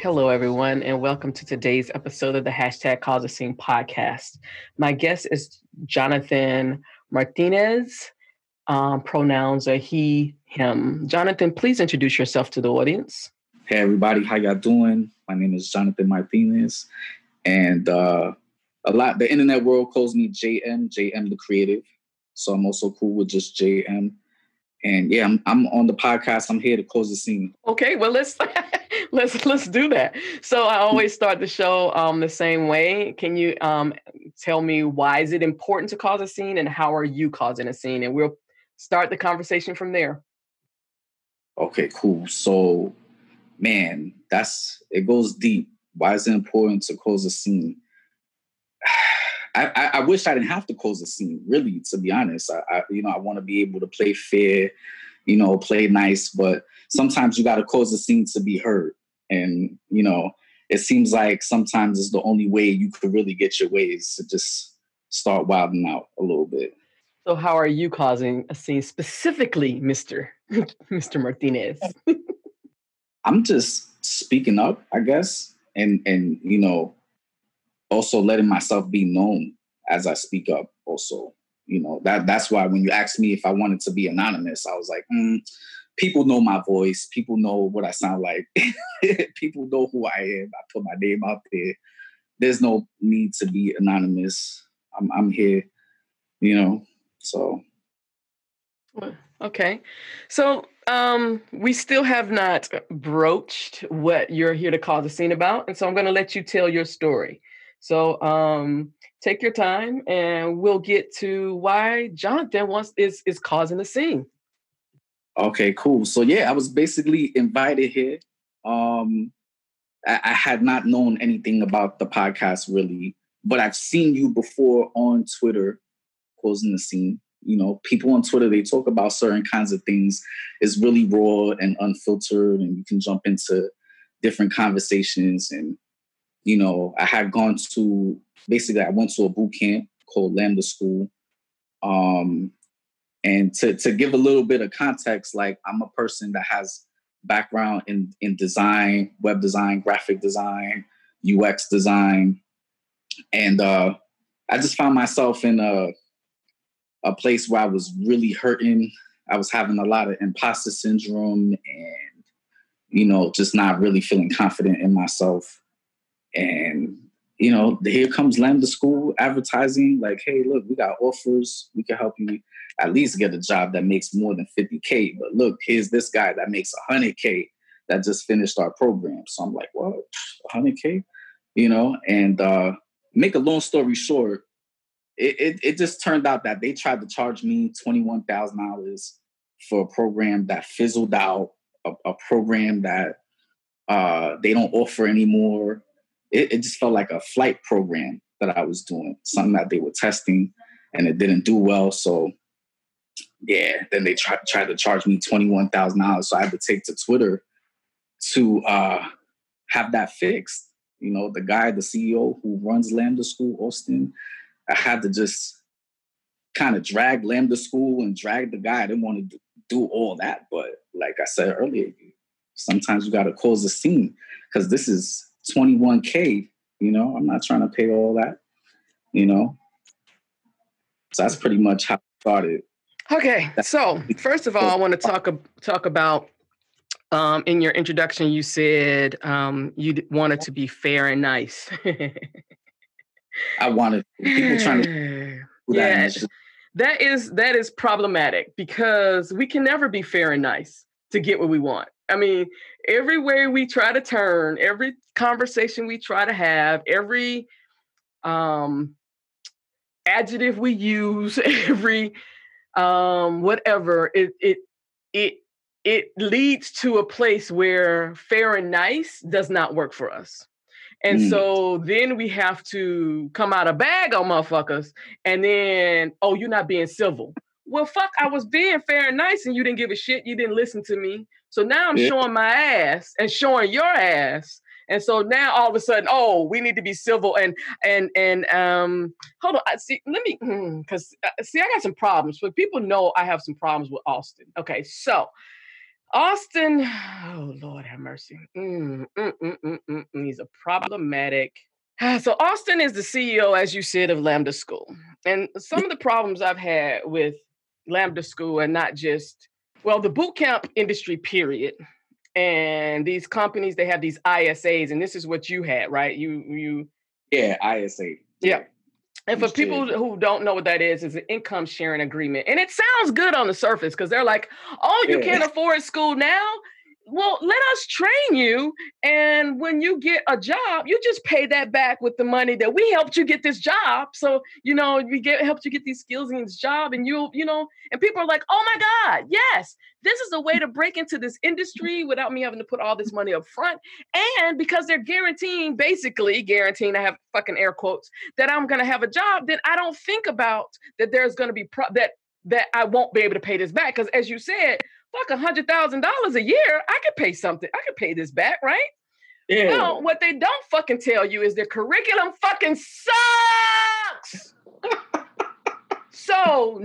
Hello, everyone, and welcome to today's episode of the hashtag Cause a Scene podcast. My guest is Jonathan Martinez. Um, pronouns are he, him. Jonathan, please introduce yourself to the audience. Hey, everybody, how y'all doing? My name is Jonathan Martinez, and uh, a lot the internet world calls me JM, JM the Creative. So I'm also cool with just JM. And yeah, I'm, I'm on the podcast. I'm here to close the scene. Okay, well let's let's let's do that. So I always start the show um, the same way. Can you um, tell me why is it important to cause a scene, and how are you causing a scene? And we'll start the conversation from there. Okay, cool. So, man, that's it goes deep. Why is it important to close a scene? I, I, I wish I didn't have to close the scene. Really, to be honest, I, I you know I want to be able to play fair, you know, play nice, but sometimes you got to close the scene to be heard. And, you know, it seems like sometimes it's the only way you could really get your ways to just start wilding out a little bit. So how are you causing a scene specifically, Mr. Mr. Martinez? I'm just speaking up, I guess, and and you know, also letting myself be known as I speak up also. You know, that that's why when you asked me if I wanted to be anonymous, I was like, mm, people know my voice. People know what I sound like. people know who I am. I put my name out there. There's no need to be anonymous. I'm, I'm here, you know. So. Okay, so um, we still have not broached what you're here to cause a scene about, and so I'm going to let you tell your story. So um, take your time, and we'll get to why Jonathan wants is is causing the scene. Okay, cool. So yeah, I was basically invited here. Um, I, I had not known anything about the podcast really, but I've seen you before on Twitter, causing the scene. You know, people on Twitter they talk about certain kinds of things. It's really raw and unfiltered, and you can jump into different conversations. And you know, I had gone to basically I went to a boot camp called Lambda School. Um, and to, to give a little bit of context, like I'm a person that has background in, in design, web design, graphic design, UX design. And uh, I just found myself in a, a place where I was really hurting. I was having a lot of imposter syndrome and, you know, just not really feeling confident in myself. And you know, here comes Lambda School advertising, like, hey, look, we got offers. We can help you at least get a job that makes more than 50K. But look, here's this guy that makes 100K that just finished our program. So I'm like, what, 100K? You know, and uh, make a long story short, it, it, it just turned out that they tried to charge me $21,000 for a program that fizzled out, a, a program that uh, they don't offer anymore it, it just felt like a flight program that I was doing, something that they were testing and it didn't do well. So yeah, then they tried tried to charge me $21,000. So I had to take to Twitter to uh, have that fixed. You know, the guy, the CEO who runs Lambda School Austin, I had to just kind of drag Lambda School and drag the guy. I didn't want to do all that. But like I said earlier, sometimes you got to close the scene because this is 21K. You know, I'm not trying to pay all that, you know. So that's pretty much how it started. Okay. So first of all, I want to talk talk about um, in your introduction, you said um, you wanted to be fair and nice. I wanted people trying to yeah, that is that is problematic because we can never be fair and nice to get what we want. I mean, every way we try to turn, every conversation we try to have, every um, adjective we use, every um, whatever, it it it it leads to a place where fair and nice does not work for us. And mm. so then we have to come out of bag on motherfuckers. And then, oh, you're not being civil. Well, fuck, I was being fair and nice and you didn't give a shit. You didn't listen to me. So now I'm yeah. showing my ass and showing your ass. And so now all of a sudden, oh, we need to be civil and and and um hold on. I see, let me because hmm, uh, see, I got some problems, but people know I have some problems with Austin. Okay, so Austin, oh Lord have mercy. Mm, mm, mm, mm, mm, mm he's a problematic. So Austin is the CEO, as you said, of Lambda School. And some of the problems I've had with Lambda School and not just, well, the boot camp industry, period. And these companies, they have these ISAs, and this is what you had, right? You you Yeah, ISA. Yeah. And for people who don't know what that is, is an income sharing agreement. And it sounds good on the surface because they're like, oh, you yeah. can't afford school now? Well, let us train you. And when you get a job, you just pay that back with the money that we helped you get this job. So, you know, we get helped you get these skills in this job. And you, you know, and people are like, oh my God, yes, this is a way to break into this industry without me having to put all this money up front. And because they're guaranteeing, basically guaranteeing, I have fucking air quotes, that I'm gonna have a job, then I don't think about that there's gonna be pro- that that I won't be able to pay this back. Because as you said, fuck a hundred thousand dollars a year, I could pay something. I could pay this back, right? Yeah. Well, what they don't fucking tell you is their curriculum fucking sucks. so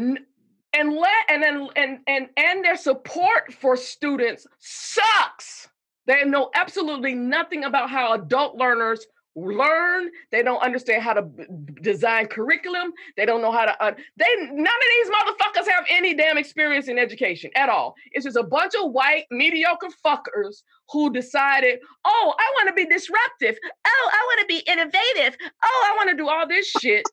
and let and then and and and their support for students sucks. They know absolutely nothing about how adult learners learn. They don't understand how to b- design curriculum. They don't know how to. Uh, they none of these motherfuckers have any damn experience in education at all. It's just a bunch of white mediocre fuckers who decided, oh, I want to be disruptive. Oh, I want to be innovative. Oh, I want to do all this shit.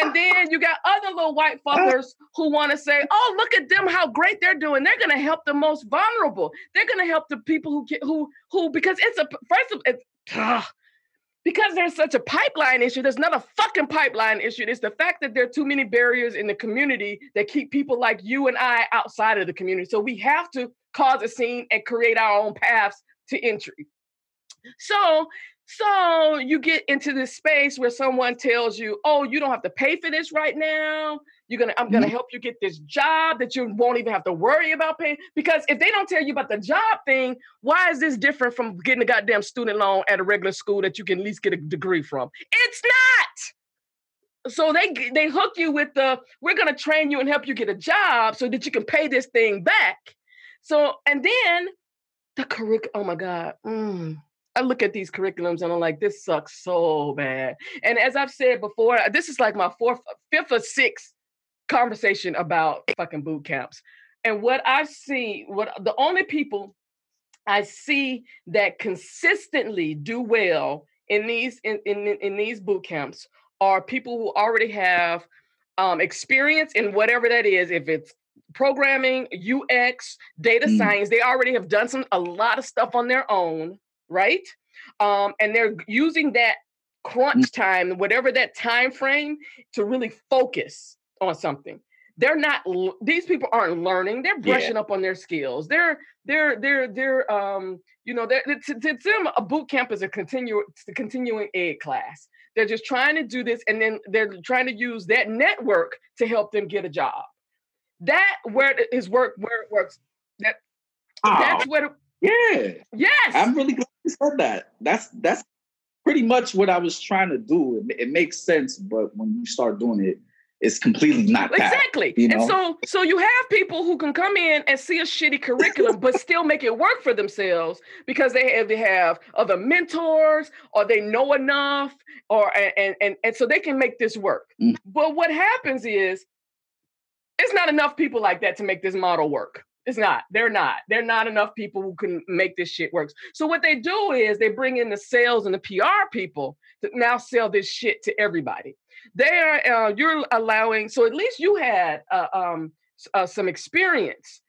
And then you got other little white fuckers who want to say, "Oh, look at them! How great they're doing! They're going to help the most vulnerable. They're going to help the people who who who because it's a first of it's because there's such a pipeline issue, there's not a fucking pipeline issue. It's the fact that there are too many barriers in the community that keep people like you and I outside of the community. So we have to cause a scene and create our own paths to entry. So, so you get into this space where someone tells you, "Oh, you don't have to pay for this right now. You're gonna, I'm gonna mm-hmm. help you get this job that you won't even have to worry about paying. Because if they don't tell you about the job thing, why is this different from getting a goddamn student loan at a regular school that you can at least get a degree from? It's not. So they they hook you with the we're gonna train you and help you get a job so that you can pay this thing back. So and then the curriculum. Oh my god. Mm. I look at these curriculums and I'm like, this sucks so bad. And as I've said before, this is like my fourth, fifth or sixth conversation about fucking boot camps. And what I see, what the only people I see that consistently do well in these in, in, in these boot camps are people who already have um, experience in whatever that is. If it's programming, UX, data mm. science, they already have done some a lot of stuff on their own, right? Um, and they're using that crunch mm. time, whatever that time frame, to really focus on something. They're not these people aren't learning. They're brushing yeah. up on their skills. They're they're they're they're um you know they're, to, to them a boot camp is a continue a continuing ed class. They're just trying to do this and then they're trying to use that network to help them get a job. That where is work where it works. That oh, that's what yeah. Yes! I'm really glad you said that. That's that's pretty much what i was trying to do. It, it makes sense but when you start doing it it's completely not that, exactly. You know? And so, so you have people who can come in and see a shitty curriculum, but still make it work for themselves because they have they have other mentors or they know enough, or and and and so they can make this work. Mm. But what happens is, it's not enough people like that to make this model work. It's not. They're not. They're not enough people who can make this shit work. So what they do is they bring in the sales and the PR people to now sell this shit to everybody they are uh, you're allowing so at least you had uh, um, uh, some experience.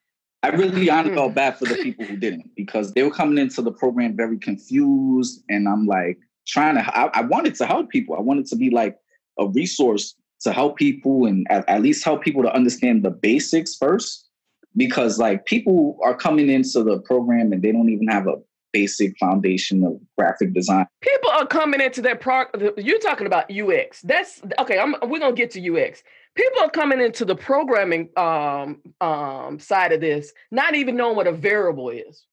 I really honestly felt bad for the people who didn't because they were coming into the program very confused and i'm like trying to I, I wanted to help people. I wanted to be like a resource to help people and at, at least help people to understand the basics first because like people are coming into the program and they don't even have a basic foundation of graphic design. People are coming into that pro. You're talking about UX. That's okay. I'm, we're gonna get to UX. People are coming into the programming um, um, side of this, not even knowing what a variable is.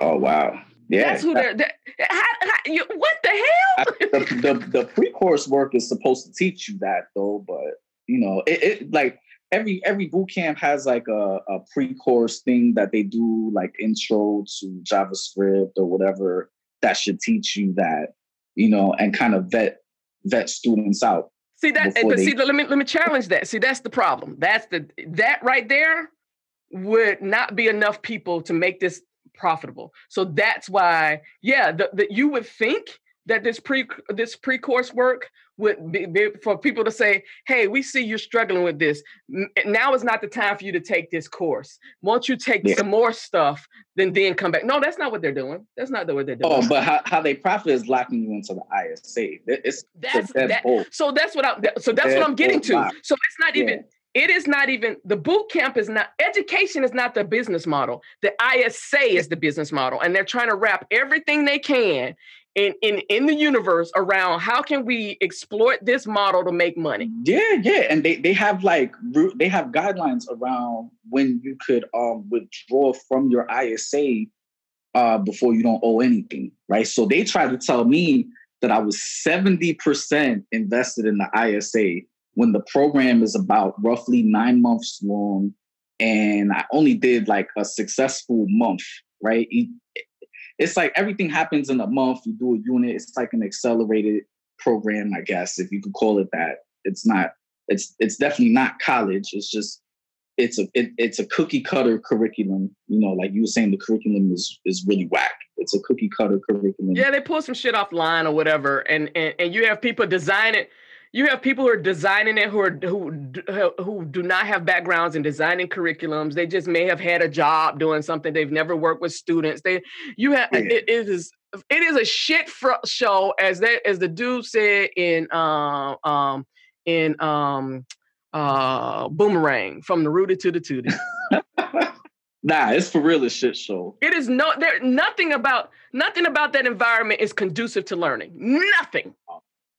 Oh wow! Yeah, that's who they're. they're how, how, you, what the hell? the, the, the pre-course work is supposed to teach you that though, but you know, it, it like every every boot camp has like a, a pre-course thing that they do, like intro to JavaScript or whatever that should teach you that, you know, and kind of vet vet students out. See that, but they... see, let me let me challenge that. See, that's the problem. That's the that right there would not be enough people to make this profitable. So that's why, yeah, that you would think that this pre this pre course work would be, be, for people to say, "Hey, we see you're struggling with this. Now is not the time for you to take this course. Once you take yeah. some more stuff, then then come back." No, that's not what they're doing. That's not the what they're doing. Oh, but how, how they profit is locking you into the ISA. It's that's, that, so that's what I'm so that's, what I'm getting to. So it's not even. Yeah. It is not even the boot camp is not education is not the business model. The ISA is the business model, and they're trying to wrap everything they can in in in the universe around how can we exploit this model to make money? Yeah yeah and they they have like they have guidelines around when you could um withdraw from your isa uh before you don't owe anything right? So they tried to tell me that i was 70% invested in the isa when the program is about roughly nine months long and i only did like a successful month right it's like everything happens in a month. You do a unit. It's like an accelerated program, I guess, if you could call it that. It's not. It's it's definitely not college. It's just it's a it, it's a cookie cutter curriculum. You know, like you were saying, the curriculum is is really whack. It's a cookie cutter curriculum. Yeah, they pull some shit offline or whatever, and and and you have people design it you have people who are designing it who are who who do not have backgrounds in designing curriculums they just may have had a job doing something they've never worked with students they you have yeah. it, it is it is a shit fr- show as that as the dude said in um um in um uh boomerang from the rooted to the tootie Nah, it's for real a shit show. It is no there nothing about nothing about that environment is conducive to learning. Nothing.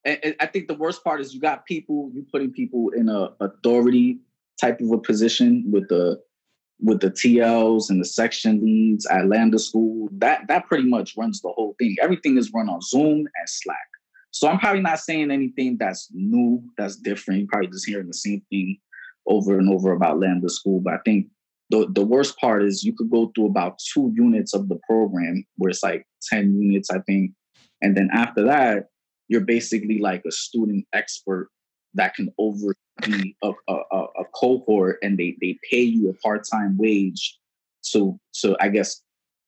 Oh, and, I think the worst part is you got people, you putting people in a authority type of a position with the with the TLs and the section leads at Lambda School. That that pretty much runs the whole thing. Everything is run on Zoom and Slack. So I'm probably not saying anything that's new, that's different. You're probably just hearing the same thing over and over about Lambda School. But I think the, the worst part is you could go through about two units of the program where it's like 10 units, I think. And then after that, you're basically like a student expert that can oversee a, a, a cohort and they, they pay you a part-time wage to to I guess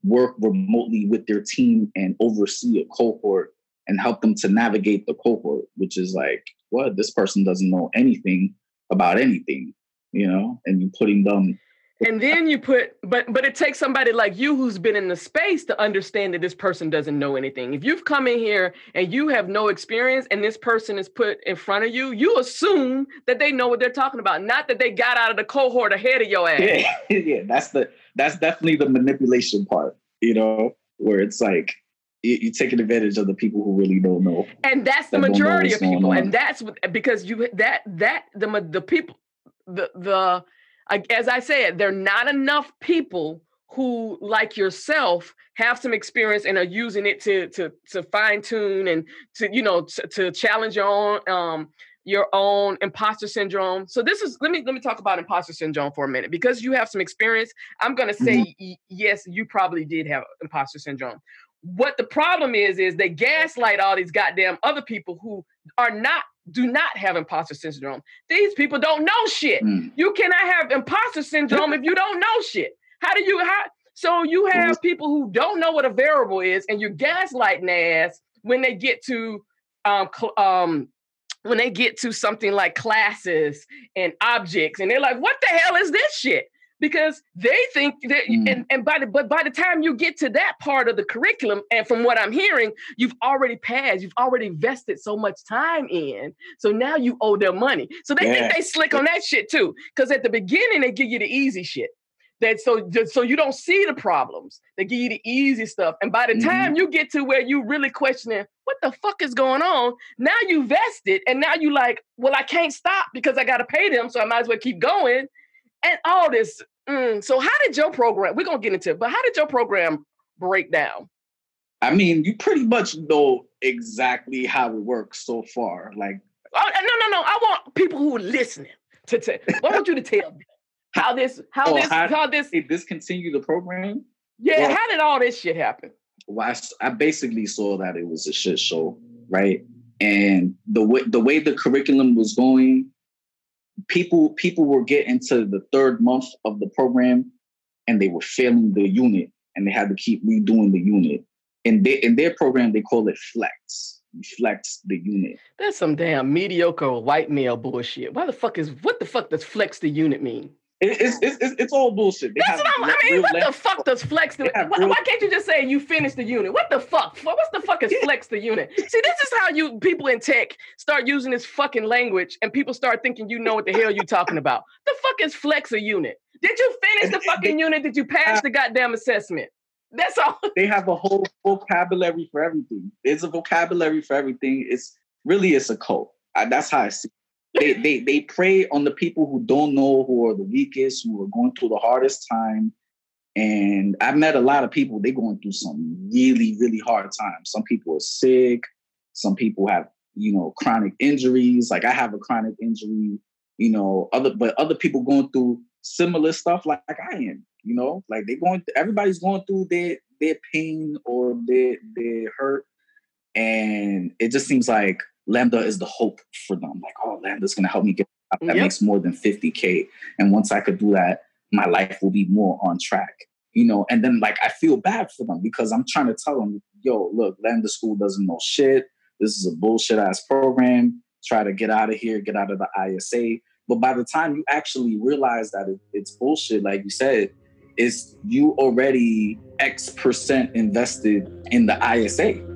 work remotely with their team and oversee a cohort and help them to navigate the cohort, which is like, what? This person doesn't know anything about anything, you know, and you're putting them and then you put but but it takes somebody like you who's been in the space to understand that this person doesn't know anything. If you've come in here and you have no experience and this person is put in front of you you assume that they know what they're talking about not that they got out of the cohort ahead of your ass. Yeah, yeah that's the that's definitely the manipulation part you know where it's like you're taking advantage of the people who really don't know. And that's the majority of people and that's what because you that that the the people the the as I said, there are not enough people who, like yourself, have some experience and are using it to to to fine tune and to you know to, to challenge your own um, your own imposter syndrome. So this is let me let me talk about imposter syndrome for a minute because you have some experience. I'm going to say mm-hmm. yes, you probably did have imposter syndrome. What the problem is is they gaslight all these goddamn other people who are not do not have imposter syndrome. These people don't know shit. Mm. You cannot have imposter syndrome if you don't know shit. How do you how so you have people who don't know what a variable is and you're gaslighting ass when they get to um, cl- um when they get to something like classes and objects and they're like what the hell is this shit because they think that mm. and, and by the but by the time you get to that part of the curriculum and from what i'm hearing you've already passed you've already invested so much time in so now you owe them money so they yeah. think they slick on that shit too because at the beginning they give you the easy shit that so so you don't see the problems. They give you the easy stuff, and by the Mhm. time you get to where you really questioning what the fuck is going on, now you vested, and now you like, well, I can't stop because I got to pay them, so I might as well keep going, and all this. mm, so how did your program? We're gonna get into it, but how did your program break down? I mean, you pretty much know exactly how it works so far. Like, Oh, no, no, no! I want people who are listening to tell. I want you to tell me how this, how Oh, this, how- how this. they discontinue the program. Yeah, well- how did all this shit happen? Well, I basically saw that it was a shit show, right? And the way the way the curriculum was going, people people were getting to the third month of the program, and they were failing the unit, and they had to keep redoing the unit. And they, in their program, they call it flex. Flex the unit. That's some damn mediocre white male bullshit. Why the fuck is what the fuck does flex the unit mean? It- it's, it's, it's, all bullshit. They That's have what I'm, I mean, what the fuck does flex do? Why, real- why can't you just say you finished the unit? What the fuck? What what's the fuck is flex the unit? See, this is how you people in tech start using this fucking language and people start thinking you know what the hell you're talking about. The fuck is flex a unit? Did you finish the fucking unit? Did you pass the goddamn assessment? That's all. they have a whole vocabulary for everything. There's a vocabulary for everything. It's really it's a cult. I, that's how I see. They they they prey on the people who don't know, who are the weakest, who are going through the hardest time. And I've met a lot of people. They're going through some really really hard times. Some people are sick. Some people have you know chronic injuries. Like I have a chronic injury. You know other but other people going through similar stuff like, like I am. You know, like they're going. Everybody's going through their their pain or their their hurt, and it just seems like Lambda is the hope for them. Like, oh, Lambda's gonna help me get that Yep. makes more than fifty k, and once I could do that, my life will be more on track. You know, and then like I feel bad for them because I'm trying to tell them, yo, look, Lambda School doesn't know shit. This is a bullshit ass program. Try to get out of here, get out of the ISA. But by the time you actually realize that it, it's bullshit, like you said, is you already X percent invested in the ISA.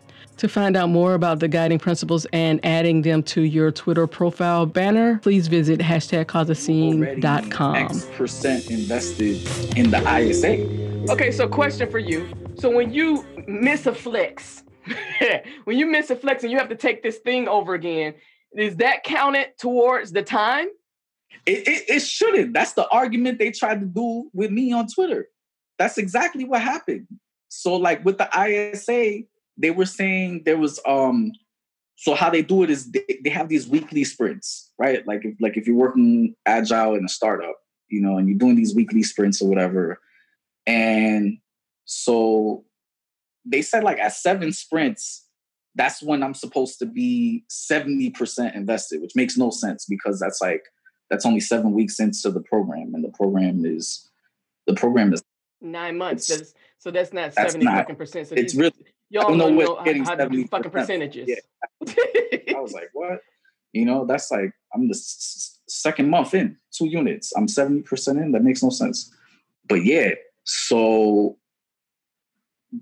To find out more about the guiding principles and adding them to your Twitter profile banner, please visit hashtag Already causeascene.com. X percent invested in the ISA. Okay, so question for you. So when you miss a flex, when you miss a flex and you have to take this thing over again, is that counted towards the time? It, it, it shouldn't. That's the argument they tried to do with me on Twitter. That's exactly what happened. So, like with the ISA, they were saying there was um. So how they do it is they, they have these weekly sprints, right? Like if like if you're working agile in a startup, you know, and you're doing these weekly sprints or whatever, and so they said like at seven sprints, that's when I'm supposed to be 70% invested, which makes no sense because that's like that's only seven weeks into the program, and the program is the program is Nine months. That's, so that's not seventy fucking percent. So it's these- really y'all don't know don't what know how, getting how to do fucking percentages. Yeah. I was like, what? You know, that's like I'm the s- second month in, two units. I'm 70% in. That makes no sense. But yeah, so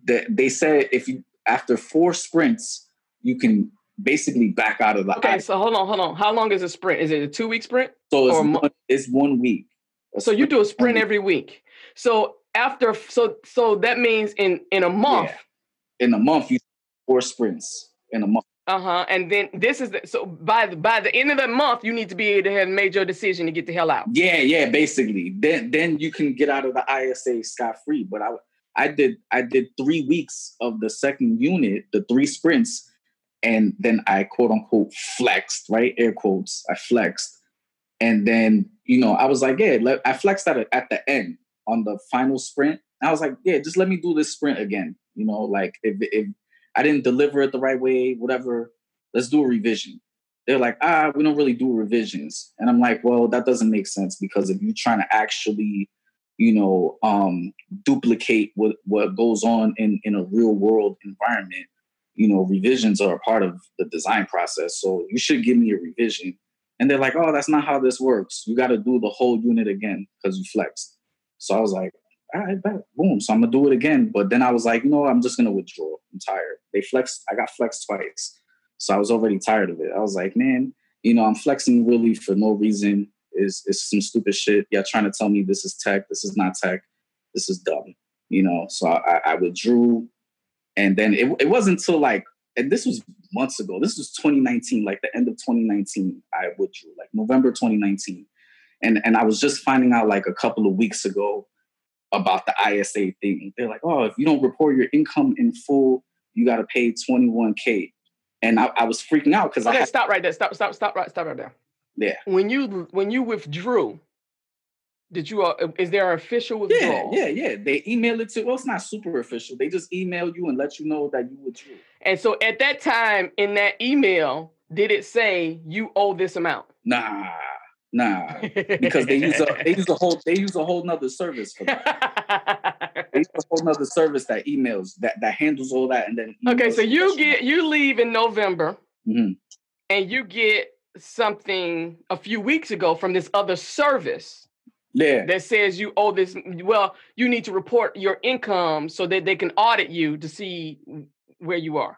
they, they said if you after four sprints, you can basically back out of the Okay, ISA. so hold on, hold on. How long is a sprint? Is it a two week sprint? So it's, or one, it's one week. So you do a sprint week. every week. So after, so so that means in in a month. Yeah. In a month, you four sprints in a month. Uh huh. And then this is the, so by the by the end of the month, you need to be able to have made your decision to get the hell out. Yeah, yeah, basically. Then then you can get out of the ISA scot free. But I I did I did three weeks of the second unit, the three sprints, and then I quote unquote flexed, right? Air quotes. I flexed. And then, you know, I was like, yeah, I flexed at, at the end on the final sprint. I was like, yeah, just let me do this sprint again. You know, like if if I didn't deliver it the right way, whatever, let's do a revision. They're like, ah, we don't really do revisions. And I'm like, well, that doesn't make sense because if you're trying to actually you know, um, duplicate what what goes on in in a real world environment. You know, revisions are a part of the design process. So you should give me a revision. And they're like, oh, that's not how this works. You got to do the whole unit again because you flexed. So I was like, all right, bet. boom. So I'm gonna do it again. But then I was like, you know. I'm just gonna withdraw. I'm tired. They flexed. I got flexed twice, so I was already tired of it. I was like, man, you know, I'm flexing really for no reason. Is is some stupid shit. Yeah, trying to tell me this is tech. This is not tech. This is dumb. You know. So I, I withdrew, and then it it wasn't until like, and this was months ago. This was 2019, like the end of 2019. I withdrew, like November 2019, and and I was just finding out like a couple of weeks ago about the ISA thing. They're like, oh, if you don't report your income in full, you got to pay 21K. And I, I was freaking out because okay, I had, stop right there. Stop, stop, stop right, stop right there. Yeah. When you when you withdrew, did you? Uh, is there an official withdrawal? Yeah, yeah, yeah. They email it to. Well, it's not super official. They just email you and let you know that you withdrew. And so at that time in that email, did it say you owe this amount? Nah, Nah, because they use a they use a whole they use a whole nother service for that. they use a whole nother service that emails that that handles all that and then okay. So you get you leave in November, mm-hmm. and you get something a few weeks ago from this other service. Yeah. That says you owe this. Well, you need to report your income so that they can audit you to see where you are.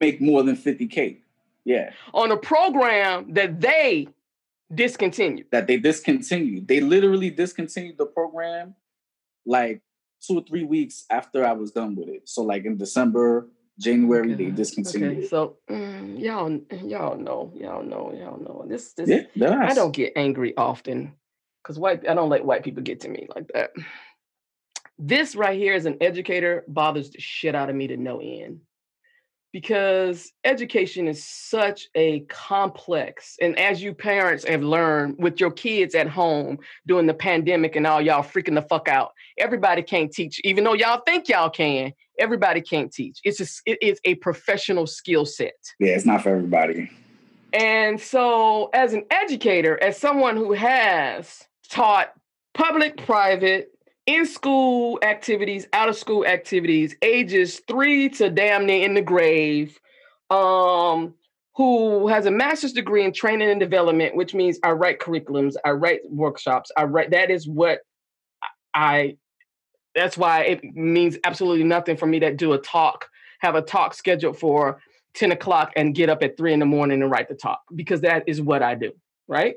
Make more than fifty k. Yeah. On a program that they discontinued. That they discontinued. They literally discontinued the program like two or three weeks after I was done with it. So like in December, January, okay. they discontinued. Okay. So mm, y'all, y'all know, y'all know, y'all know. This, this. Yeah, I don't get angry often because white. I don't let white people get to me like that. This right here as an educator bothers the shit out of me to no end because education is such a complex and as you parents have learned with your kids at home during the pandemic and all y'all freaking the fuck out. Everybody can't teach even though y'all think y'all can everybody can't teach. It's just it is a professional skill set. Yeah it's not for everybody. And so as an educator as someone who has taught public private in school activities, out of school activities, ages three to damn near in the grave, um, who has a master's degree in training and development, which means I write curriculums, I write workshops, I write that is what I that's why it means absolutely nothing for me to do a talk, have a talk scheduled for 10 o'clock and get up at three in the morning and write the talk because that is what I do, right?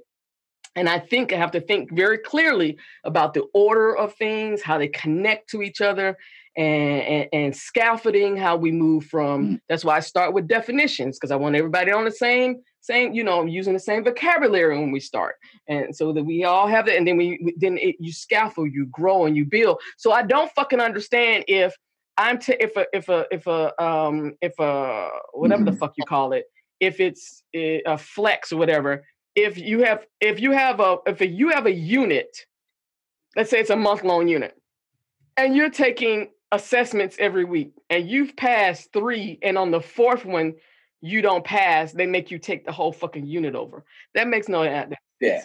And I think I have to think very clearly about the order of things, how they connect to each other, and, and, and scaffolding, how we move from. Mm. That's why I start with definitions, because I want everybody on the same, same, you know, using the same vocabulary when we start. And so that we all have it. And then we then it, you scaffold, you grow, and you build. So I don't fucking understand if I'm t- if a if a if a um if a whatever mm-hmm. the fuck you call it, if it's eh, a flex or whatever if you have if you have a if you have a unit, let's say it's a month long unit, and you're taking assessments every week, and you've passed three, and on the fourth one you don't pass, they make you take the whole fucking unit over. That makes no sense. Yeah.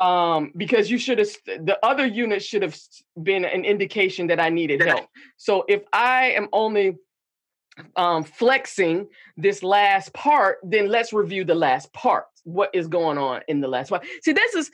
Um, because you should have the other unit should have been an indication that I needed help. So if I am only um, flexing this last part, then let's review the last part. What is going on in the last part? See, this is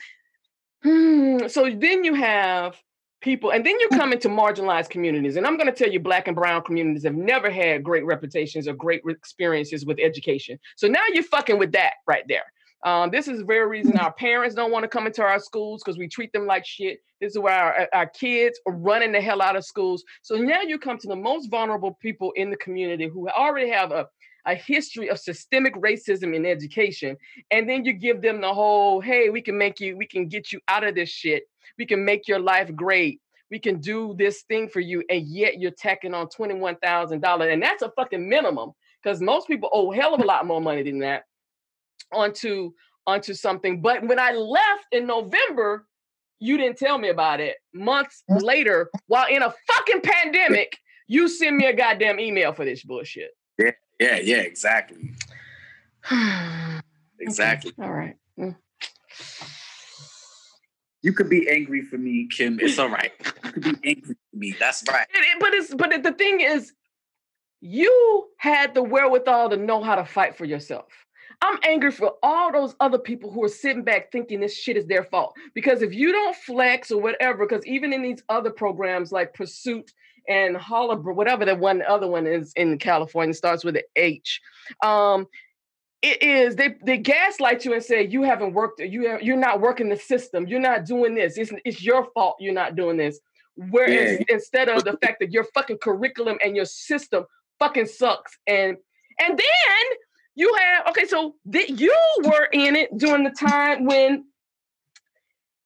hmm, so then you have people, and then you mm. come into marginalized communities. And I'm going to tell you, Black and Brown communities have never had great reputations or great experiences with education. So now you're fucking with that right there. Um, this is the very reason our parents don't want to come into our schools because we treat them like shit. This is why our, our kids are running the hell out of schools. So now you come to the most vulnerable people in the community who already have a, a history of systemic racism in education. And then you give them the whole, hey, we can make you, we can get you out of this shit. We can make your life great. We can do this thing for you. And yet you're tacking on $21,000. And that's a fucking minimum because most people owe a hell of a lot more money than that onto onto something. But when I left in November, you didn't tell me about it. Months later, while in a fucking pandemic, you send me a goddamn email for this bullshit. Yeah, yeah, yeah, exactly. exactly. Okay. All right. Mm. You could be angry for me, Kim. It's all right. You could be angry with me. That's right. It- it- but it's but the thing is, you had the wherewithal to know how to fight for yourself. I'm angry for all those other people who are sitting back thinking this shit is their fault. Because if you don't flex or whatever, because even in these other programs like Pursuit and Holler, whatever the one other one is in California starts with an H. Um, it is they they gaslight you and say you haven't worked you have, you're not working the system you're not doing this it's, it's your fault you're not doing this whereas Yeah. instead of the fact that your fucking curriculum and your system fucking sucks and and then you have okay so th- you were in it during the time when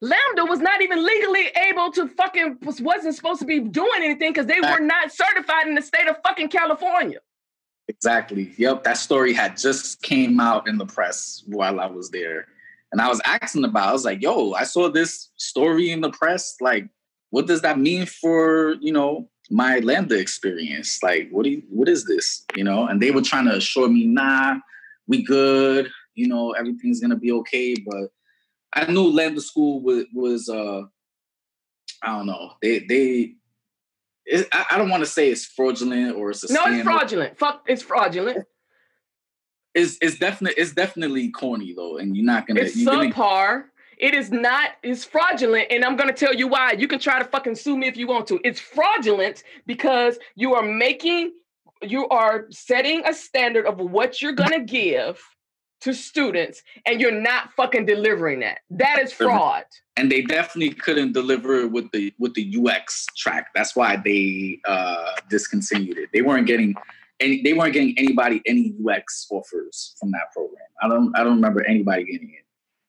lambda was not even legally able to fucking was- wasn't supposed to be doing anything because they were not certified in the state of fucking california Exactly. Yep. That story had just came out in the press while I was there. And I was asking about, I was like, yo, I saw this story in the press. Like, what does that mean for, you know, my Lambda experience? Like, what do you, what is this? You know, and they were trying to assure me, nah, we good, you know, everything's gonna be okay. But I knew Lambda School was was uh I don't know. They they it, I, I don't want to say it's fraudulent or it's a no it's fraudulent fuck it's fraudulent It's it's definitely it's definitely corny though, and you're not gonna. It's you're gonna subpar. It is not, it's fraudulent. And I'm going to tell you why. You can try to fucking sue me if you want to. It's fraudulent because you are making, you are setting a standard of what you're going to give to students and you're not fucking delivering that. That is fraud. and they definitely couldn't deliver with the with the UX track. That's why they uh, discontinued it. They weren't getting any. They weren't getting anybody any UX offers from that program. I don't. I don't remember anybody getting it.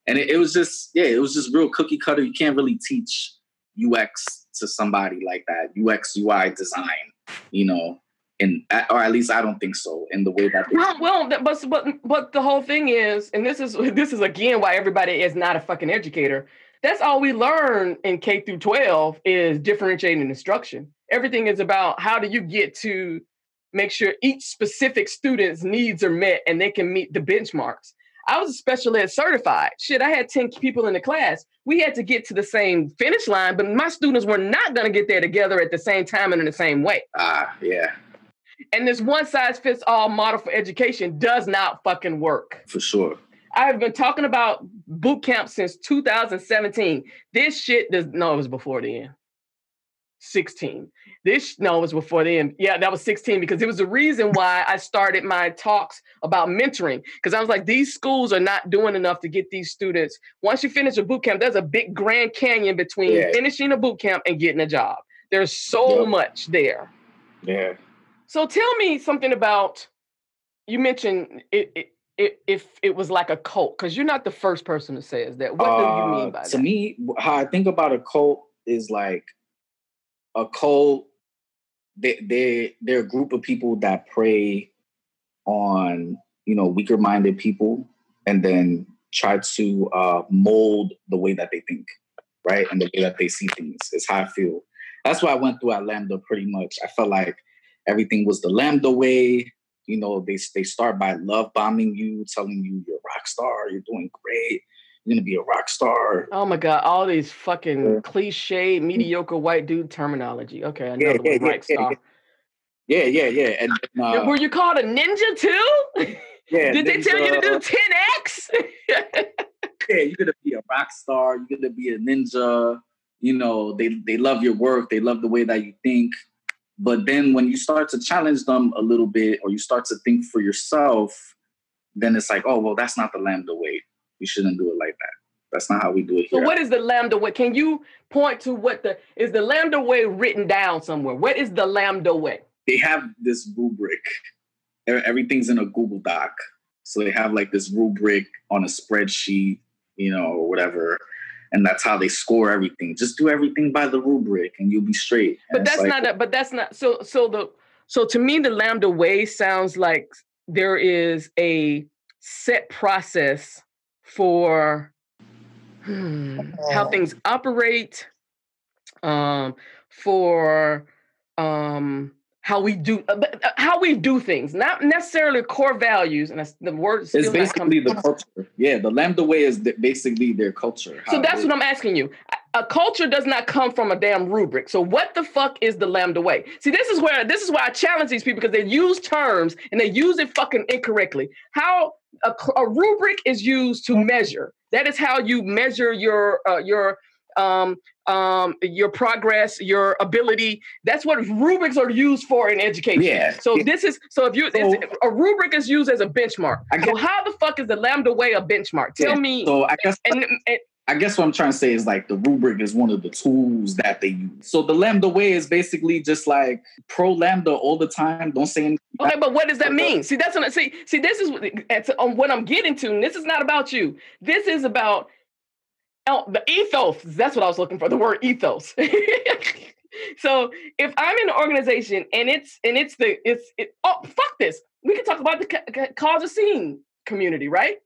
And it, it was just yeah, it was just real cookie cutter. You can't really teach UX to somebody like that. UX UI design, you know, and or at least I don't think so. In the way that Well, well, but but but the whole thing is, and this is this is again why everybody is not a fucking educator. That's all we learn in K through 12 is differentiating instruction. Everything is about how do you get to make sure each specific student's needs are met and they can meet the benchmarks. I was a special ed certified. Shit, I had 10 people in the class. We had to get to the same finish line, but my students were not going to get there together at the same time and in the same way. ah yeah And this one size fits all model for education does not fucking work. for sure. I've been talking about boot camp since 2017. This shit does no, it was before then. 16. This no, it was before then. Yeah, that was 16 because it was the reason why I started my talks about mentoring. Because I was like, these schools are not doing enough to get these students. Once you finish a boot camp, there's a big grand canyon between Yeah. finishing a boot camp and getting a job. There's so Yeah. much there. Yeah. So tell me something about you mentioned it, it, it if it was like a cult because you're not the first person who says that. What do you mean Uh, by to that? To me, how I think about a cult is like a cult. They they they're a group of people that prey on you know weaker minded people and then try to uh, mold the way that they think, right, and the way that they see things. Is how I feel. That's why I went through at Lambda. Pretty much, I felt like everything was the Lambda way. You know, they they start by love bombing you, telling you you're a rock star, you're doing great, you're gonna be a rock star. Oh my god, all these fucking Yeah. cliche, mediocre white dude terminology. Okay, Yeah, another yeah, yeah, yeah, star. Yeah, yeah, yeah. And uh, Were you called a ninja too? yeah, Did they tell you to do 10x? Yeah, you're gonna be a rock star. You're gonna be a ninja. You know, they they love your work. They love the way that you think. But then when you start to challenge them a little bit, or you start to think for yourself, then it's like, oh well, that's not the lambda way. We shouldn't do it like that. That's not how we do it so what is the lambda way? Can you point to what the is the lambda way written down somewhere? What is the lambda way? they have this rubric. Everything's in a Google Doc. So they have like this rubric on a spreadsheet, you know, or whatever. And that's how they score everything. Just do everything by the rubric and you'll be straight. But And it's that's like, not a, but that's not so so the so to me the lambda way sounds like there is a set process for hmm, how Oh. things operate um for um how we do uh, uh, how we do things not necessarily core values and that's the word is It's still not coming- basically the culture. Yeah, the Lambda way is th- basically their culture. so that's what i'm asking you A culture does not come from a damn rubric. So what the fuck is the lambda way? See, this is where this is why I challenge these people because they use terms and they use it fucking incorrectly. How a, a rubric is used to measure. That is how you measure your uh, your um, um, your progress, your ability. That's what rubrics are used for in education. Yeah. So this is so if you So- a rubric is used as a benchmark. I So how the fuck is the lambda way a benchmark? Tell Yeah, me. So I guess and, and I guess what I'm trying to say is like the rubric is one of the tools that they use. So the lambda way is basically just like pro lambda all the time. Don't say anything. Okay, but what does that mean? See, that's what I see. See, this is um, what I'm getting to. And this is not about you. This is about oh, the ethos. That's what I was looking for. The word ethos. so if I'm in an organization and it's and it's the it's it, oh fuck this. We can talk about the ca- ca- cause of scene community, right?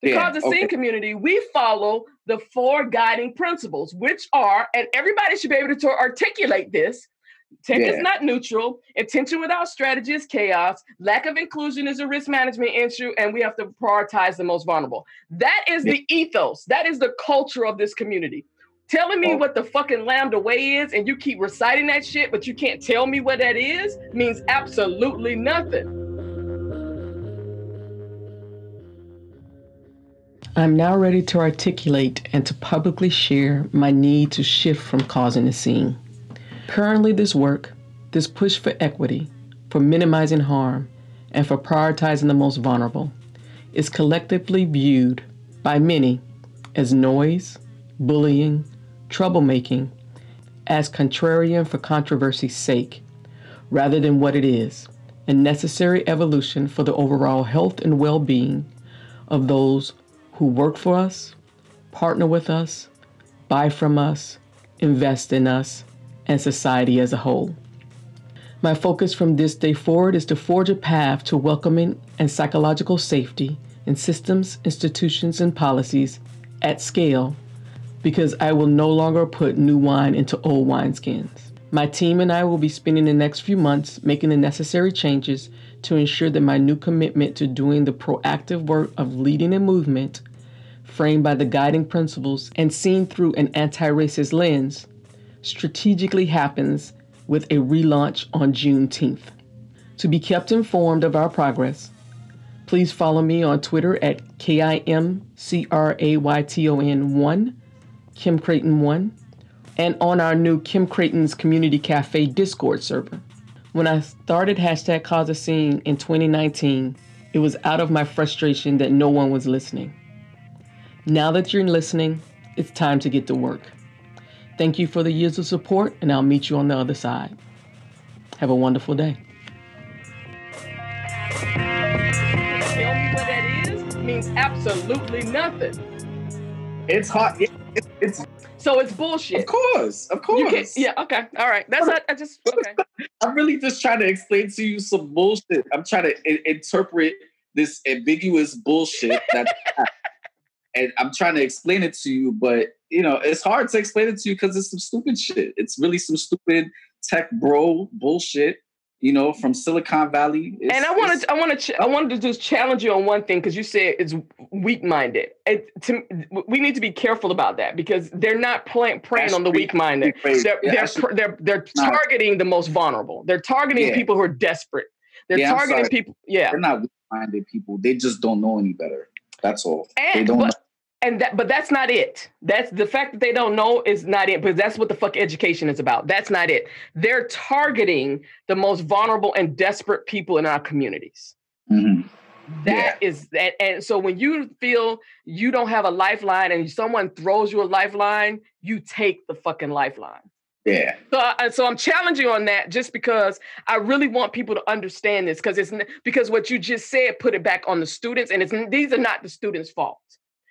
The Yeah, cause a scene community, we follow the four guiding principles, which are, and everybody should be able to articulate this. Tech is not neutral. Intention without strategy is chaos. Lack of inclusion is a risk management issue, and we have to prioritize the most vulnerable. That is the ethos. That is the culture of this community. Telling me Oh. what the fucking lambda way is, and you keep reciting that shit, but you can't tell me what that is, means absolutely nothing. I'm now ready to articulate and to publicly share my need to shift from causing a scene. Currently, this work, this push for equity, for minimizing harm, and for prioritizing the most vulnerable, is collectively viewed by many as noise, bullying, troublemaking, as contrarian for controversy's sake, rather than what it is a necessary evolution for the overall health and well being of those who work for us, partner with us, buy from us, invest in us, and society as a whole. My focus from this day forward is to forge a path to welcoming and psychological safety in systems, institutions, and policies at scale because I will no longer put new wine into old wineskins. My team and I will be spending the next few months making the necessary changes to ensure that my new commitment to doing the proactive work of leading a movement framed by the guiding principles and seen through an anti racist lens strategically happens with a relaunch on Juneteenth. To be kept informed of our progress, please follow me on Twitter at K I M C R A Y T O N 1, Kim Crayton 1, and on our new Kim Crayton's Community Cafe Discord server. When I started hashtag Cause a Scene in 2019, it was out of my frustration that no one was listening. Now that you're listening, it's time to get to work. Thank you for the years of support, and I'll meet you on the other side. Have a wonderful day. Tell me what that is means absolutely nothing. It's hot. It- it's, it's So it's bullshit. of course, of You course. yeah, okay, all right. That's not, I just, okay. I'm really just trying to explain to you some bullshit. I'm trying to I- interpret this ambiguous bullshit that, and I'm trying to explain it to you. But you know, it's hard to explain it to you because it's some stupid shit. It's really some stupid tech bro bullshit. You know, from Silicon Valley. It's- and I wanted, to, I wanted, to, I wanted to just challenge you on one thing because you said it's weak-minded. It, to, we need to be careful about that because they're not playing, preying on the weak-minded. They're, yeah, they're, they're, they're No. targeting the most vulnerable. They're targeting Yeah. people who are desperate. They're Yeah, targeting people. Yeah. they're not weak-minded people. They just don't know any better. That's all. they don't. but, and that but that's not it. That's the fact that they don't know is not it, because that's what the fuck education is about. That's not it. They're targeting the most vulnerable and desperate people in our communities. know. Mhm. That is that and so when you feel you don't have a lifeline and someone throws you a lifeline, you take the fucking lifeline. Yeah. So, I, so I'm challenging on that just because I really want people to understand this because it's because what you just said put it back on the students and it's these are not the students' fault.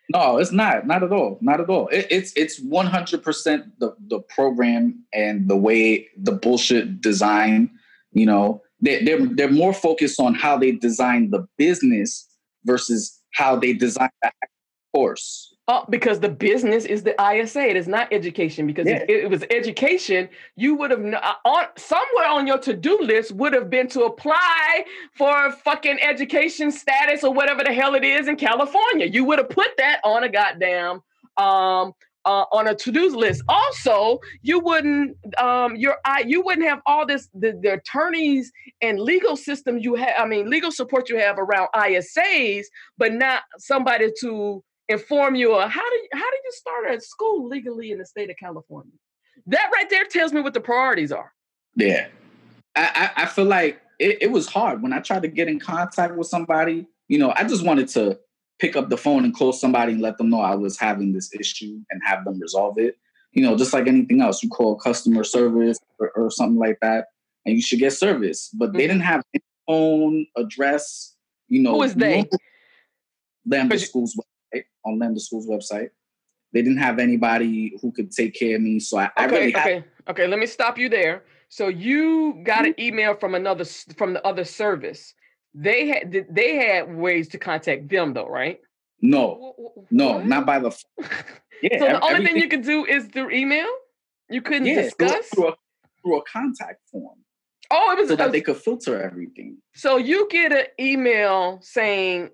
No, it's not. Not at all. Not at all. It, it's it's one hundred percent the the program and the way the bullshit design. You know, they they're they're more focused on how they design the business versus how they design the course. Oh, because the business is the ISA. It is not education. Because if it was education, you would have uh, on somewhere on your to-do list would have been to apply for fucking education status or whatever the hell it is in California. You would have put that on a goddamn um uh, on a to-do list. Also, you wouldn't um, your I you wouldn't have all this the, the attorneys and legal system you have. I mean, legal support you have around ISAs, but not somebody to inform you of how do you, how did you start a school legally in the state of California? That right there tells me what the priorities are. Yeah, I I, I feel like it, it was hard when I tried to get in contact with somebody. You know, I just wanted to pick up the phone and call somebody and let them know I was having this issue and have them resolve it. You know, just like anything else, you call customer service or, or something like that, and you should get service. But mm-hmm. they didn't have any phone address. You know, who is they? Lambda Schools website on Lambda Schools website. They didn't have anybody who could take care of me, so I, okay, I really okay, okay. Let me stop you there. So you got mm-hmm. an email from another from the other service they had they had ways to contact them though, right? No, no, not by the. Yeah. so the only thing you could do is through email. You couldn't yeah, discuss through a, through a contact form. Oh, it was so that they could filter everything. So you get an email saying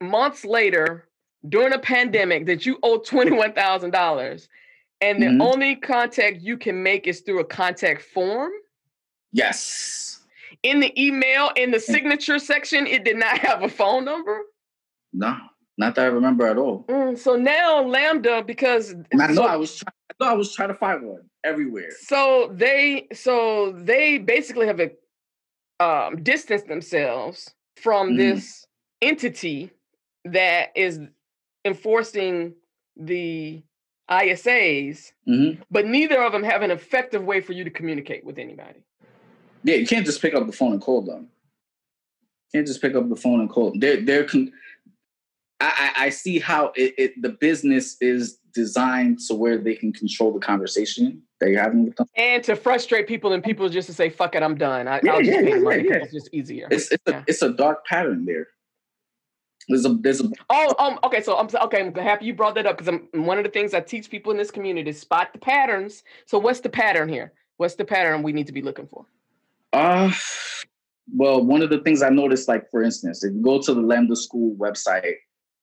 months later during a pandemic that you owe twenty one thousand dollars, and the mm-hmm. only contact you can make is through a contact form. Yes in the email in the signature section it did not have a phone number no not that i remember at all mm, so now lambda because i know so, i was trying i know i was trying to find one everywhere so they so they basically have a um, distanced themselves from mm. this entity that is enforcing the ISAs, mm-hmm. but neither of them have an effective way for you to communicate with anybody. Yeah, you can't just pick up the phone and call them. You can't just pick up the phone and call. Them. They're they're. Con- I, I see how it, it, the business is designed so where they can control the conversation that you're having with them, and to frustrate people and people just to say "fuck it, I'm done." I, will just yeah, pay money. Yeah. It's just easier. It's it's, yeah. a, it's a dark pattern there. There's a there's a oh um okay so I'm okay I'm happy you brought that up because I'm one of the things I teach people in this community is spot the patterns. So what's the pattern here? What's the pattern we need to be looking for? Uh, well, one of the things I noticed, like for instance, if you go to the Lambda School website,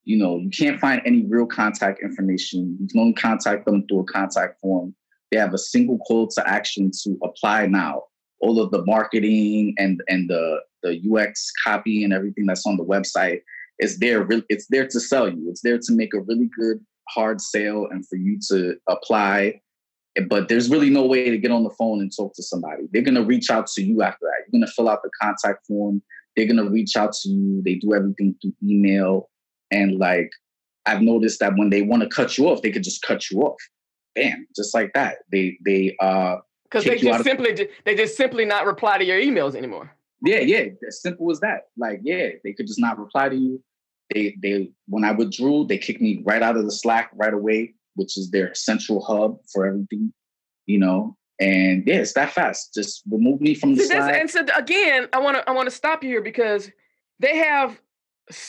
you know, you can't find any real contact information. You can only contact them through a contact form. They have a single call to action to apply now. All of the marketing and and the the UX copy and everything that's on the website is there. It's there to sell you. It's there to make a really good hard sale and for you to apply but there's really no way to get on the phone and talk to somebody. They're gonna reach out to you after that. You're gonna fill out the contact form. They're gonna reach out to you. They do everything through email. And like I've noticed that when they want to cut you off, they could just cut you off. Bam, just like that. They they uh because they just simply they just simply not reply to your emails anymore. Yeah, yeah, as simple as that. Like, yeah, they could just not reply to you. They they when I withdrew, they kicked me right out of the Slack right away which is their central hub for everything, you know. And yeah, it's that fast. Just remove me from the side. And so again, I want to I want to stop you here because they have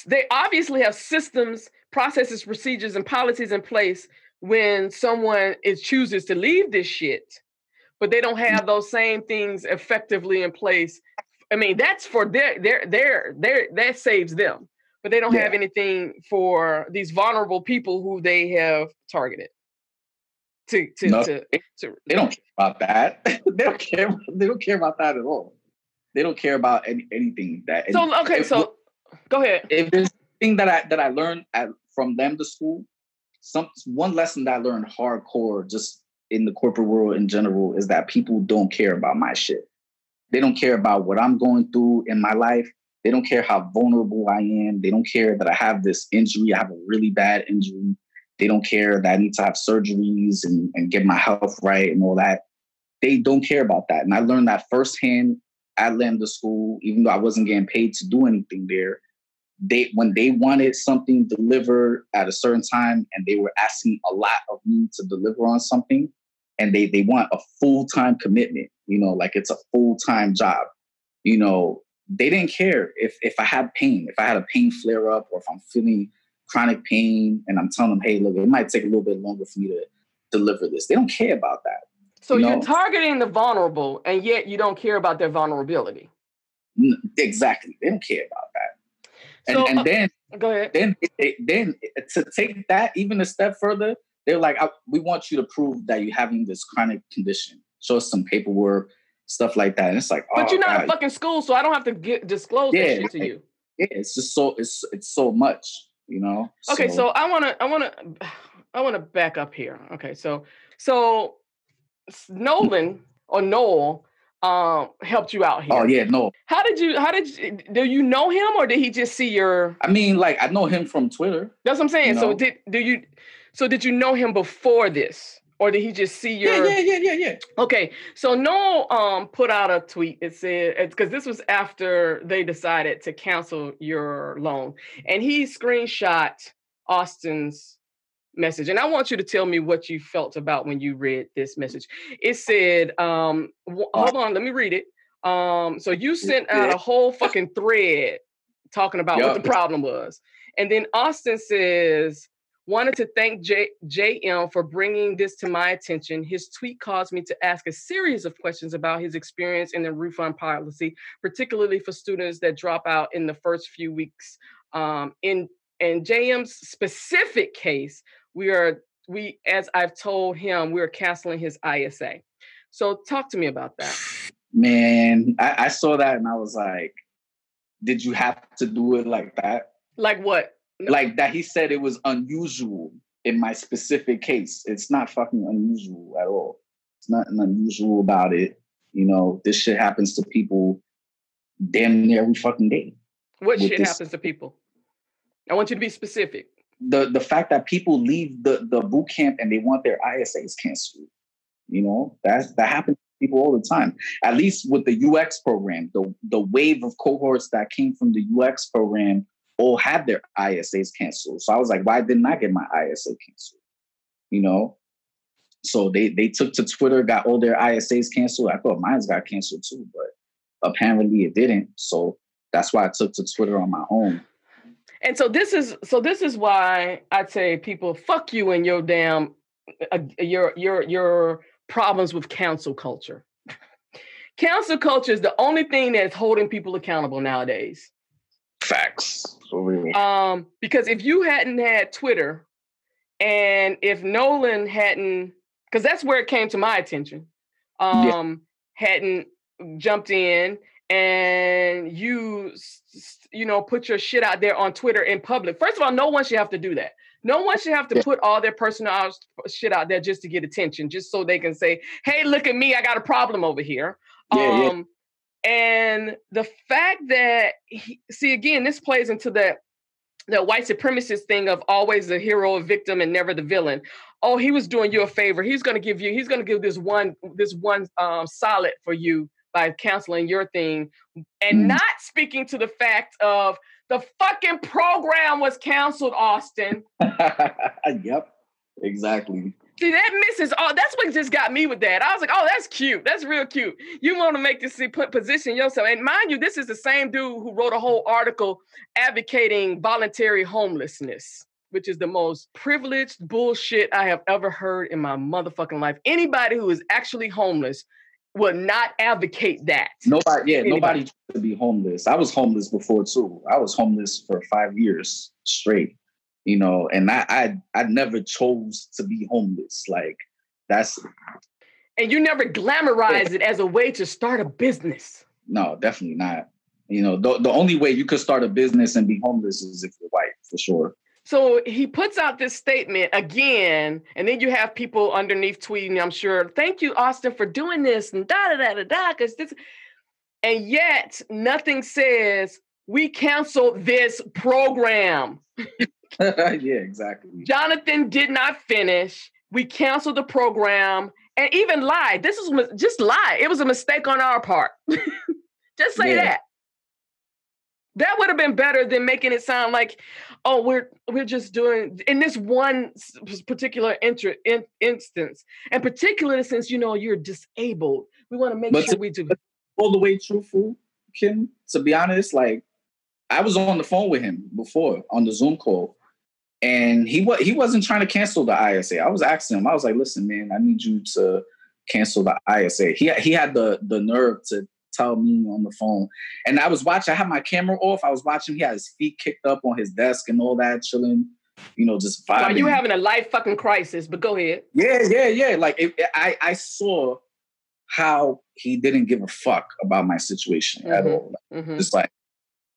they obviously have systems, processes, procedures, and policies in place when someone is chooses to leave this shit, but they don't mm. have those same things effectively in place. I mean, that's for their their their their that saves them but they don't yeah. have anything for these vulnerable people who they have targeted. To to, no, to, to they don't care about that. they don't care. They don't care about that at all. They don't care about any, anything that. So okay, if, so go ahead. If there's thing that I that I learned at, from them to school, some one lesson that I learned hardcore just in the corporate world in general is that people don't care about my shit. They don't care about what I'm going through in my life. They don't care how vulnerable I am. They don't care that I have this injury. I have a really bad injury. They don't care that I need to have surgeries and, and get my health right and all that. They don't care about that. And I learned that firsthand at Lambda School, even though I wasn't getting paid to do anything there. They when they wanted something delivered at a certain time and they were asking a lot of me to deliver on something, and they they want a full-time commitment, you know, like it's a full-time job. You know, they didn't care if if I had pain, if I had a pain flare up, or if I'm feeling chronic pain, and I'm telling them, hey, look, it might take a little bit longer for me to deliver this. They don't care about that. So you are targeting the vulnerable, and yet you don't care about their vulnerability. Exactly, they don't care about that. And, so, and uh, then go ahead. Then, then to take that even a step further, they're like, we want you to prove that you're having this chronic condition. Show us some paperwork, stuff like that. And it's like, but oh, you're not God. a fucking school, so I don't have to get disclose Yeah, that shit to you. Yeah, it's just so it's it's so much, you know. Okay, so I want to I want to I want to back up here. Okay, so so Nolan or Noel um helped you out here. oh yeah, no. How did you how did you, do you know him or did he just see your I mean, like I know him from Twitter. That's what I'm saying. So know? did do you so did you know him before this or did he just see your Yeah, yeah, yeah, yeah, yeah. Okay, so Noel um put out a tweet. It said it's because this was after they decided to cancel your loan, and he screenshot Austen's message. And I want you to tell me what you felt about when you read this message. It said, um, w- hold on, let me read it. Um, so you sent out a whole fucking thread talking about what the problem was, and then Austen says. Wanted to thank J- JM for bringing this to my attention. His tweet caused me to ask a series of questions about his experience in the refund policy, particularly for students that drop out in the first few weeks. Um, in in JM's specific case, we are we as I've told him, we are canceling his ISA. So talk to me about that. Man, I, I saw that and I was like, did you have to do it like that? Like what? Like that he said it was unusual in my specific case. It's not fucking unusual at all. It's nothing unusual about it. You know, this shit happens to people damn near every fucking day. What shit this- happens to people? I want you to be specific. the the fact that people leave the the boot camp and they want their ISAs canceled. You know, that's that happens to people all the time. At least with the UX program, the the wave of cohorts that came from the UX program all had their ISAs canceled. So I was like, why didn't I get my ISA canceled? You know. So they they took to Twitter, got all their ISAs canceled. I thought mine's got canceled too, but apparently it didn't. So that's why I took to Twitter on my own. And so this is so this is why I'd say people fuck you and your damn uh, your your your problems with cancel culture. cancel culture is the only thing that's holding people accountable nowadays. Facts. Um, because if you hadn't had Twitter, and if Nolan hadn't, because that's where it came to my attention, um, hadn't jumped in and you, you know, put your shit out there on Twitter in public. First of all, no one should have to do that. No one should have to Yeah. put all their personal shit out there just to get attention, just so they can say, "Hey, look at me! I got a problem over here." Yeah, yeah. um, and the fact that he, see again, this plays into that the white supremacist thing of always the hero, a victim, and never the villain. Oh, he was doing you a favor. He's going to give you. He's going to give this one this one um, solid for you by canceling your thing, and Mm. not speaking to the fact of the fucking program was canceled, Austen. yep, exactly. See, that misses all. That's what just got me with that. I was like, oh, that's cute. That's real cute. You want to make this put position yourself. And mind you, this is the same dude who wrote a whole article advocating voluntary homelessness, which is the most privileged bullshit I have ever heard in my motherfucking life. Anybody who is actually homeless would not advocate that. Nobody, yeah, Anybody. nobody to be homeless. I was homeless before too. I was homeless for five years straight. You know, and I, I, I never chose to be homeless. Like that's And you never glamorize it as a way to start a business. no, definitely not. You know, the, the only way you could start a business and be homeless is if you're white, for sure. So he puts out this statement again, and then you have people underneath tweeting, I'm sure, thank you, Austen, for doing this, and da da da da da, because this, and yet nothing says we canceled this program. yeah, exactly. Jonathan did not finish. We canceled the program and even lied. This is just lie. It was a mistake on our part. just say Yeah. that. That would have been better than making it sound like, oh, we're we're just doing in this one particular inter- in, instance, and particularly since you know you're disabled, we want to make But sure to- we do. all the way truthful, Kim, to be honest, like I was on the phone with him before on the Zoom call, and he was he wasn't trying to cancel the ISA. I was asking him, I was like, listen, man, I need you to cancel the ISA. He he had the the nerve to tell me on the phone. And I was watching, I had my camera off. I was watching, he had his feet kicked up on his desk and all that, chilling. you know, just vibing. you having a life fucking crisis, but go ahead. yeah, yeah, yeah. Like it, I, I saw how he didn't give a fuck about my situation at Mhm. all. Mhm. Just like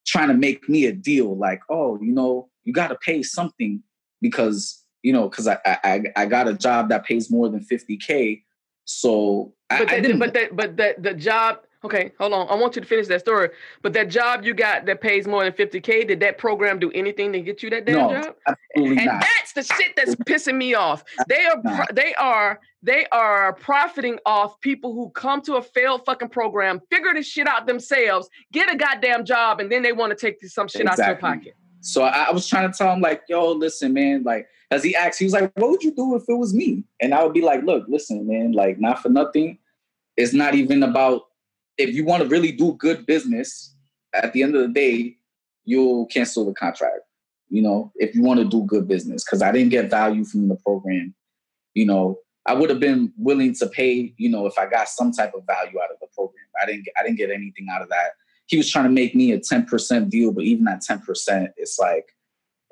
trying to make me a deal, like, oh, you know, you got to pay something because you know, because I, I I- I got a job that pays more than fifty k. So I, But I that, didn't. but that, but that, the job. Okay, hold on. I want you to finish that story. But that job you got that pays more than fifty k, did that program do anything to get you that damn no, job? absolutely And not. that's the shit that's pissing me off. They are, pro- they are, they are profiting off people who come to a failed fucking program, figure this shit out themselves, get a goddamn job, and then they want to take some shit out your Exactly. pocket. So I, I was trying to tell him, like, yo, listen, man, like, as he asked, he was like, what would you do if it was me? And I would be like, look, listen, man, like, not for nothing. It's not even about if you want to really do good business, at the end of the day, you'll cancel the contract. You know, if you want to do good business, because I didn't get value from the program. You know, I would have been willing to pay, you know, if I got some type of value out of the program. I didn't I didn't get anything out of that. He was trying to make me a 10% deal, but even at 10%, it's like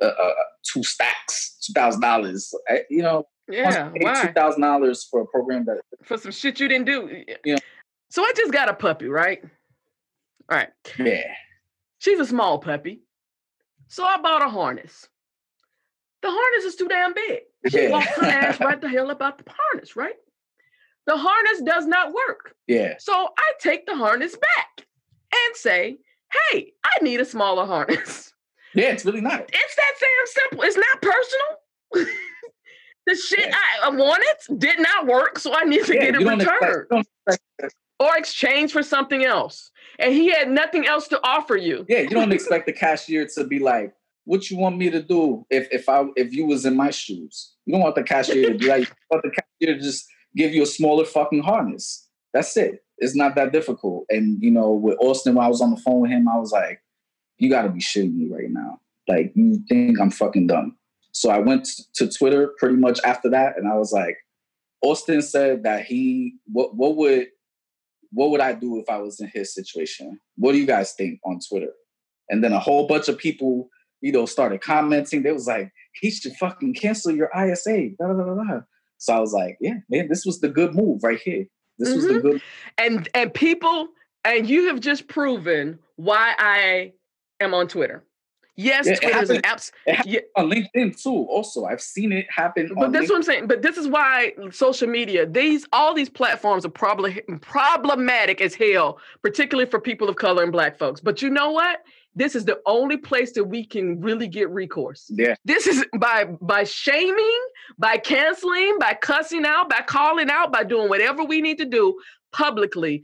uh, uh, two stacks, $2,000. You know, Yeah, why? $2,000 for a program that, For some shit you didn't do. Yeah. So I just got a puppy, right? All right. yeah, She's a small puppy. So I bought a harness. The harness is too damn big. She Yeah. walks her ass right the hell about the harness, right? The harness does not work. yeah, So I take the harness back and say, hey, I need a smaller harness. yeah, it's really not. It's that damn simple. It's not personal. the shit Yeah. I wanted did not work, so I need to Yeah, get it you don't expect- returned expect- or exchange for something else. And he had nothing else to offer you. yeah, you don't expect the cashier to be like, "What you want me to do?" If if I if you was in my shoes, you don't want the cashier to be like, you want the cashier to just give you a smaller fucking harness. That's it. It's not that difficult. And you know, with Austen, when I was on the phone with him, I was like, "You got to be shitting me right now. Like, you think I'm fucking dumb?" So I went to Twitter pretty much after that, and I was like, Austen said that he what what would what would I do if I was in his situation? What do you guys think on Twitter? And then a whole bunch of people, you know, started commenting. They was like, he should fucking cancel your ISA. Da, da, da, da, da. So I was like, yeah, man, this was the good move right here. This was the Mhm. good. And and people, and you have just proven why I am on Twitter. Yes, Yeah, it Twitter is an apps. Yeah, on LinkedIn too. Also, I've seen it happen. but that's LinkedIn. what I'm saying. But this is why social media, these all these platforms are probably problematic as hell, particularly for people of color and black folks. But you know what? This is the only place that we can really get recourse. Yeah, This is by by shaming, by canceling, by cussing out, by calling out, by doing whatever we need to do publicly.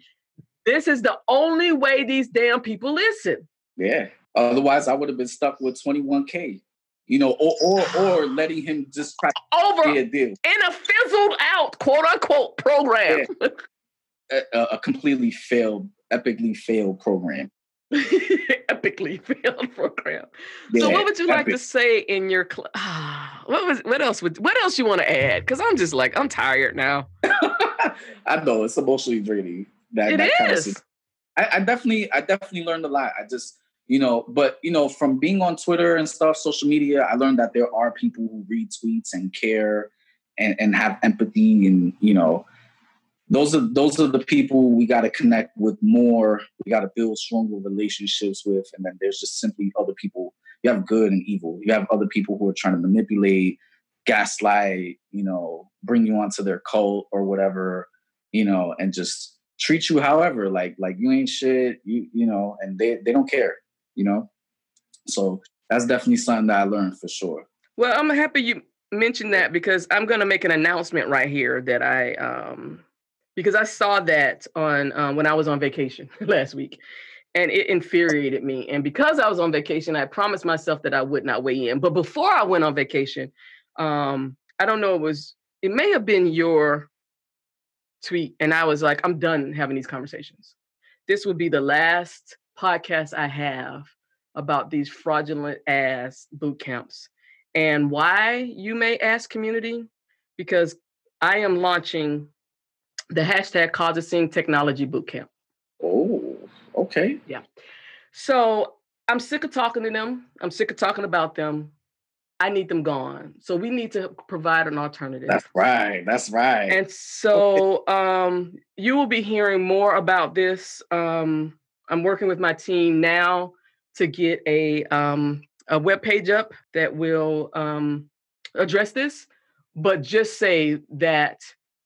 This is the only way these damn people listen. yeah. Otherwise, I would have been stuck with 21k. You know, or or or letting him just try to Over a deal. in a fizzled out quote unquote program. A, a- a completely failed, epically failed program. Epically failed program. so what would you like to say in your cl- what was what else would what else you want to add? Because I'm just like, I'm tired now. I know it's emotionally draining. That, It that kind of is. I, I definitely, I definitely learned a lot. I just, you know, but you know, from being on Twitter and stuff, social media, I learned that there are people who read tweets and care and, and have empathy, and you know, those are those are the people we got to connect with more. We got to build stronger relationships with, and then there's just simply other people. You have good and evil. You have other people who are trying to manipulate, gaslight, you know, bring you onto their cult or whatever, you know, and just treat you however, like like you ain't shit, you you know, and they they don't care, you know. So that's definitely something that I learned for sure. Well, I'm happy you mentioned that because I'm going to make an announcement right here that I, um, because I saw that on um, when I was on vacation last week, and it infuriated me. And because I was on vacation, I promised myself that I would not weigh in. But before I went on vacation, um, I don't know, it was it may have been your tweet, and I was like, I'm done having these conversations. This would be the last podcast I have about these fraudulent ass boot camps. And why, you may ask, community? Because I am launching the hashtag Causing Technology Bootcamp. Oh, okay. Yeah. So I'm sick of talking to them. I'm sick of talking about them. I need them gone. So we need to provide an alternative. That's right. That's right. And so um, you will be hearing more about this. Um, I'm working with my team now to get a um, a web page up that will um, address this, but just say that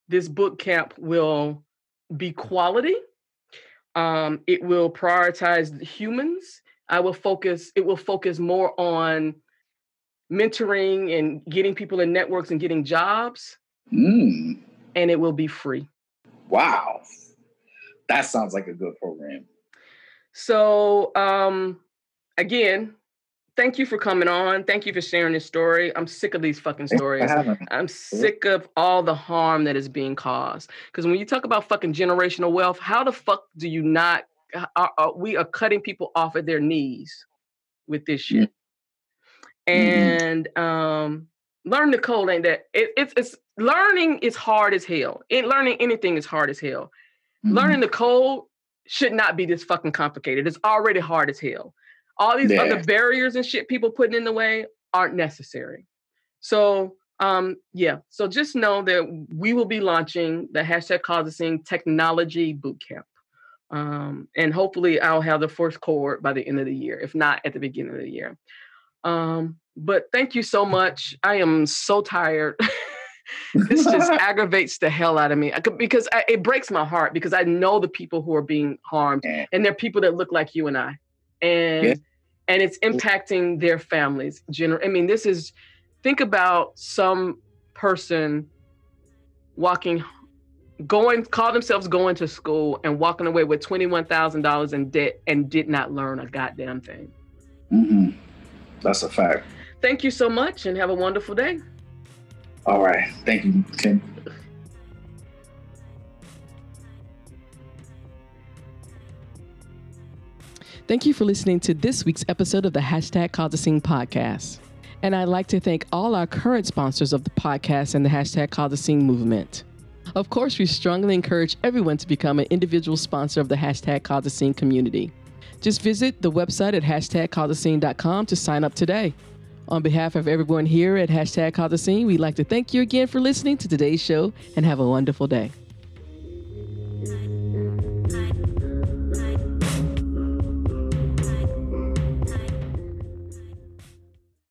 this boot camp will be quality. Um, it will prioritize humans. I will focus. It will focus more on mentoring and getting people in networks and getting jobs. Mm. And it will be free. Wow, that sounds like a good program. So um, again, thank you for coming on. Thank you for sharing this story. I'm sick of these fucking stories. I'm sick of all the harm that is being caused. Because when you talk about fucking generational wealth, how the fuck do you not? Are, are, we are cutting people off at their knees with this shit. Mm-hmm. And um, learn the code ain't that it, it's it's learning is hard as hell. It, learning anything is hard as hell. Mm-hmm. Learning the code should not be this fucking complicated. It's already hard as hell. All these yeah. other barriers and shit people putting in the way aren't necessary. So um yeah, so just know that we will be launching the hashtag cause technology bootcamp. Um, and hopefully I'll have the first cohort by the end of the year, if not at the beginning of the year. Um, but thank you so much. I am so tired. this just aggravates the hell out of me because I, it breaks my heart because I know the people who are being harmed and they're people that look like you and I and and it's impacting their families. Gener- I mean, this is think about some person walking going call themselves going to school and walking away with $21,000 in debt and did not learn a goddamn thing. Mm-hmm. That's a fact. Thank you so much and have a wonderful day. All right. Thank you, Tim. Thank you for listening to this week's episode of the Hashtag Cause Scene podcast. And I'd like to thank all our current sponsors of the podcast and the Hashtag Cause Scene movement. Of course, we strongly encourage everyone to become an individual sponsor of the Hashtag Cause Scene community. Just visit the website at hashtagcausascene.com to sign up today. On behalf of everyone here at Hashtag Cause a Scene, we'd like to thank you again for listening to today's show and have a wonderful day.